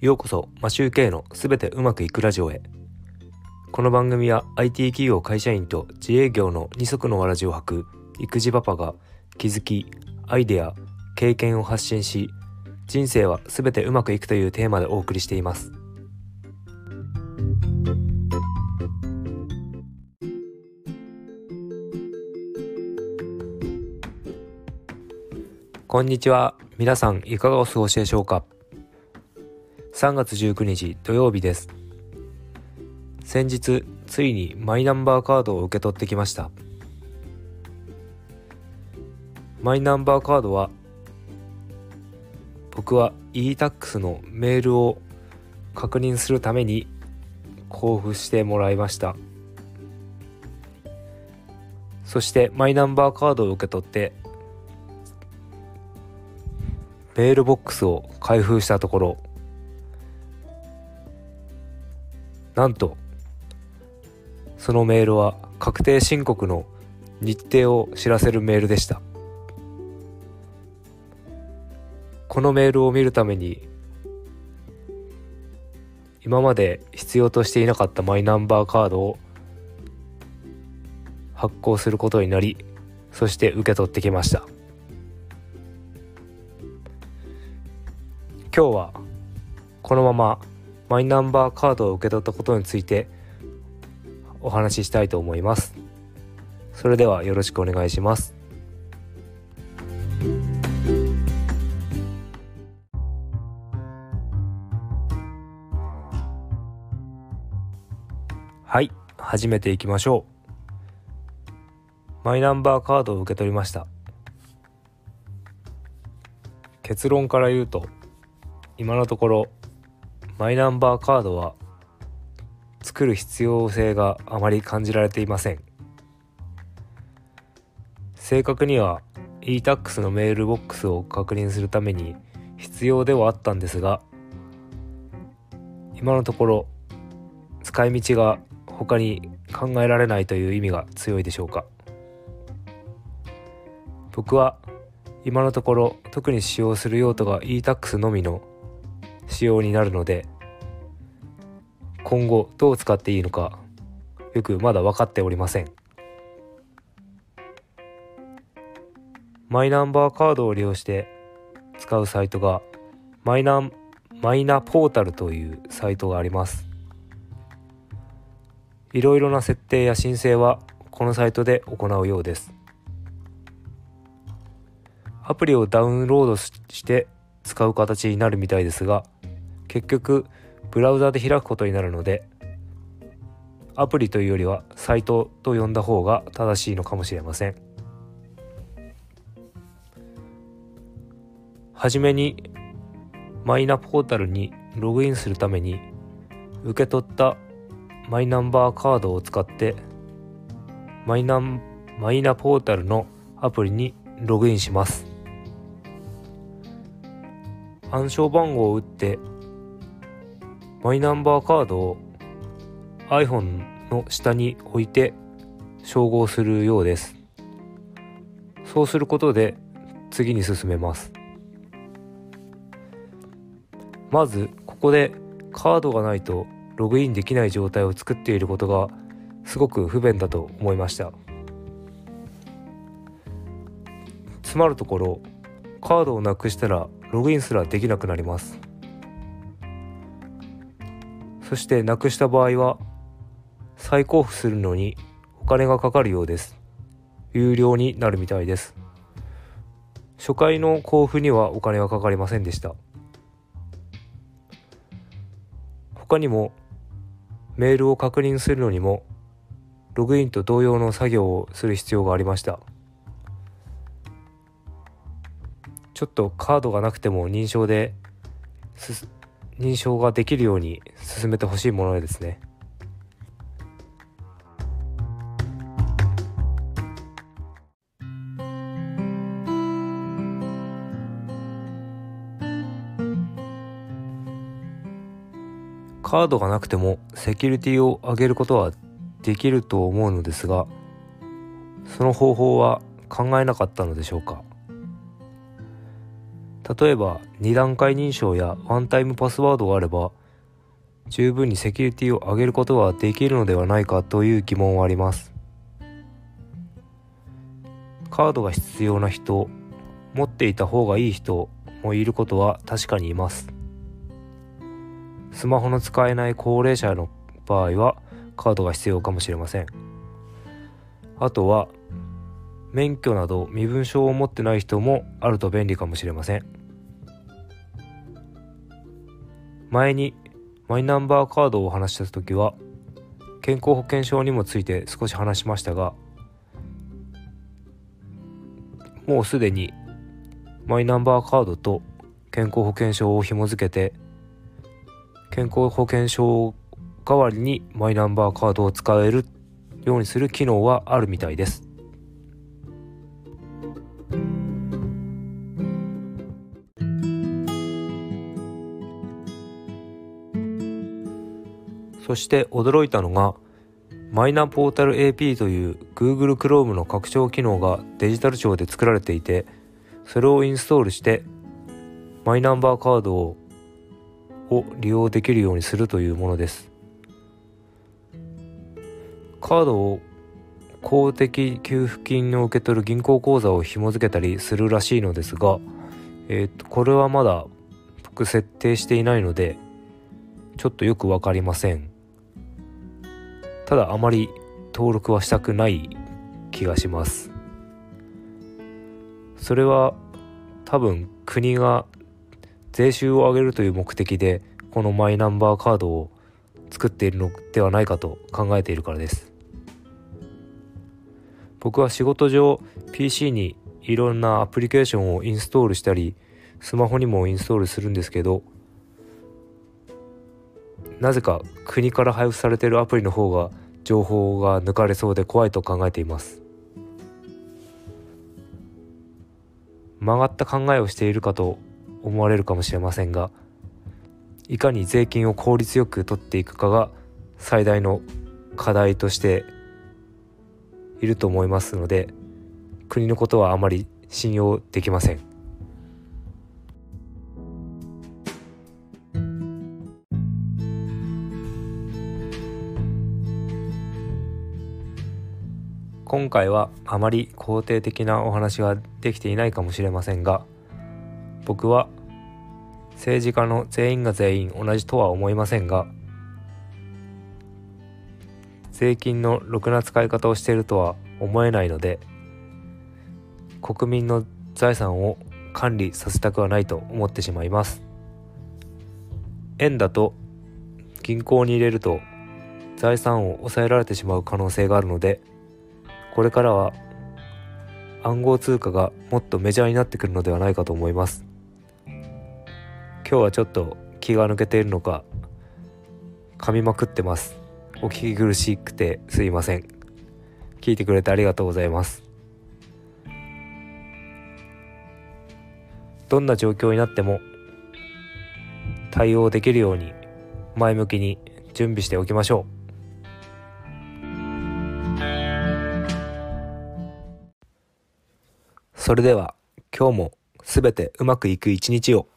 ようこそマシューケイのすべてうまくいくラジオへ。この番組は IT 企業会社員と自営業の二足のわらじを履く育児パパが気づきアイデア経験を発信し人生はすべてうまくいくというテーマでお送りしています。こんにちは。皆さんいかがお過ごしでしょうか？3月19日土曜日です。先日ついにマイナンバーカードを受け取ってきました。マイナンバーカードは僕は e-tax のメールを確認するために交付してもらいました。そしてマイナンバーカードを受け取ってメールボックスを開封したところなんとそのメールは確定申告の日程を知らせるメールでした。このメールを見るために今まで必要としていなかったマイナンバーカードを発行することになりそして受け取ってきました。今日はこのままマイナンバーカードを受け取ったことについてお話ししたいと思います。それではよろしくお願いします。はい始めていきましょう。マイナンバーカードを受け取りました。結論から言うと今のところマイナンバーカードは作る必要性があまり感じられていません。正確には e-tax のメールボックスを確認するために必要ではあったんですが今のところ使い道が他に考えられないという意味が強いでしょうか。僕は今のところ特に使用する用途が e-tax のみの仕様になるので今後どう使っていいのかよくまだ分かっておりません。マイナンバーカードを利用して使うサイトがマイナマイナポータルというサイトがあります。いろいろな設定や申請はこのサイトで行うようです。アプリをダウンロードして使う形になるみたいですが結局ブラウザで開くことになるのでアプリというよりはサイトと呼んだ方が正しいのかもしれません。はじめにマイナポータルにログインするために受け取ったマイナンバーカードを使ってマイナマイナポータルのアプリにログインします。暗証番号を打ってマイナンバーカードを iPhone の下に置いて照合するようです。そうすることで次に進めます。まずここでカードがないとログインできない状態を作っていることがすごく不便だと思いました。つまるところカードをなくしたらログインすらできなくなります。そしてなくした場合は再交付するのにお金がかかるようです。有料になるみたいです。初回の交付にはお金はかかりませんでした。他にもメールを確認するのにもログインと同様の作業をする必要がありました。ちょっとカードがなくても認証で認証ができるように進めてほしいものですね。カードがなくてもセキュリティを上げることはできると思うのですがその方法は考えなかったのでしょうか？例えば2段階認証やワンタイムパスワードがあれば十分にセキュリティを上げることはできるのではないかという疑問はあります。カードが必要な人持っていた方がいい人もいることは確かにいます。スマホの使えない高齢者の場合はカードが必要かもしれません。あとは免許など身分証を持ってない人もあると便利かもしれません。前にマイナンバーカードを話した時は健康保険証にもついて少し話しましたがもうすでにマイナンバーカードと健康保険証を紐付けて健康保険証代わりにマイナンバーカードを使えるようにする機能はあるみたいです。そして驚いたのがマイナポータル AP という Google Chrome の拡張機能がデジタル庁で作られていてそれをインストールしてマイナンバーカードを利用できるようにするというものです。カードを公的給付金を受け取る銀行口座を紐付けたりするらしいのですが、えー、とこれはまだ僕設定していないのでちょっとよく分かりません。ただあまり登録はしたくない気がします。それは多分国が税収を上げるという目的でこのマイナンバーカードを作っているのではないかと考えているからです。僕は仕事上 PC にいろんなアプリケーションをインストールしたりスマホにもインストールするんですけどなぜか国から配布されているアプリの方が情報が抜かれそうで怖いと考えています。曲がった考えをしているかと思われるかもしれませんがいかに税金を効率よく取っていくかが最大の課題としていると思いますので国のことはあまり信用できません。今回はあまり肯定的なお話はできていないかもしれませんが僕は政治家の全員が全員同じとは思いませんが税金のろくな使い方をしているとは思えないので国民の財産を管理させたくはないと思ってしまいます。円だと銀行に入れると財産を抑えられてしまう可能性があるのでこれからは暗号通貨がもっとメジャーになってくるのではないかと思います。今日はちょっと気が抜けているのか噛みまくってます。お聞き苦しくてすいません。聞いてくれてありがとうございます。どんな状況になっても対応できるように前向きに準備しておきましょう。それでは今日も全てうまくいく一日を。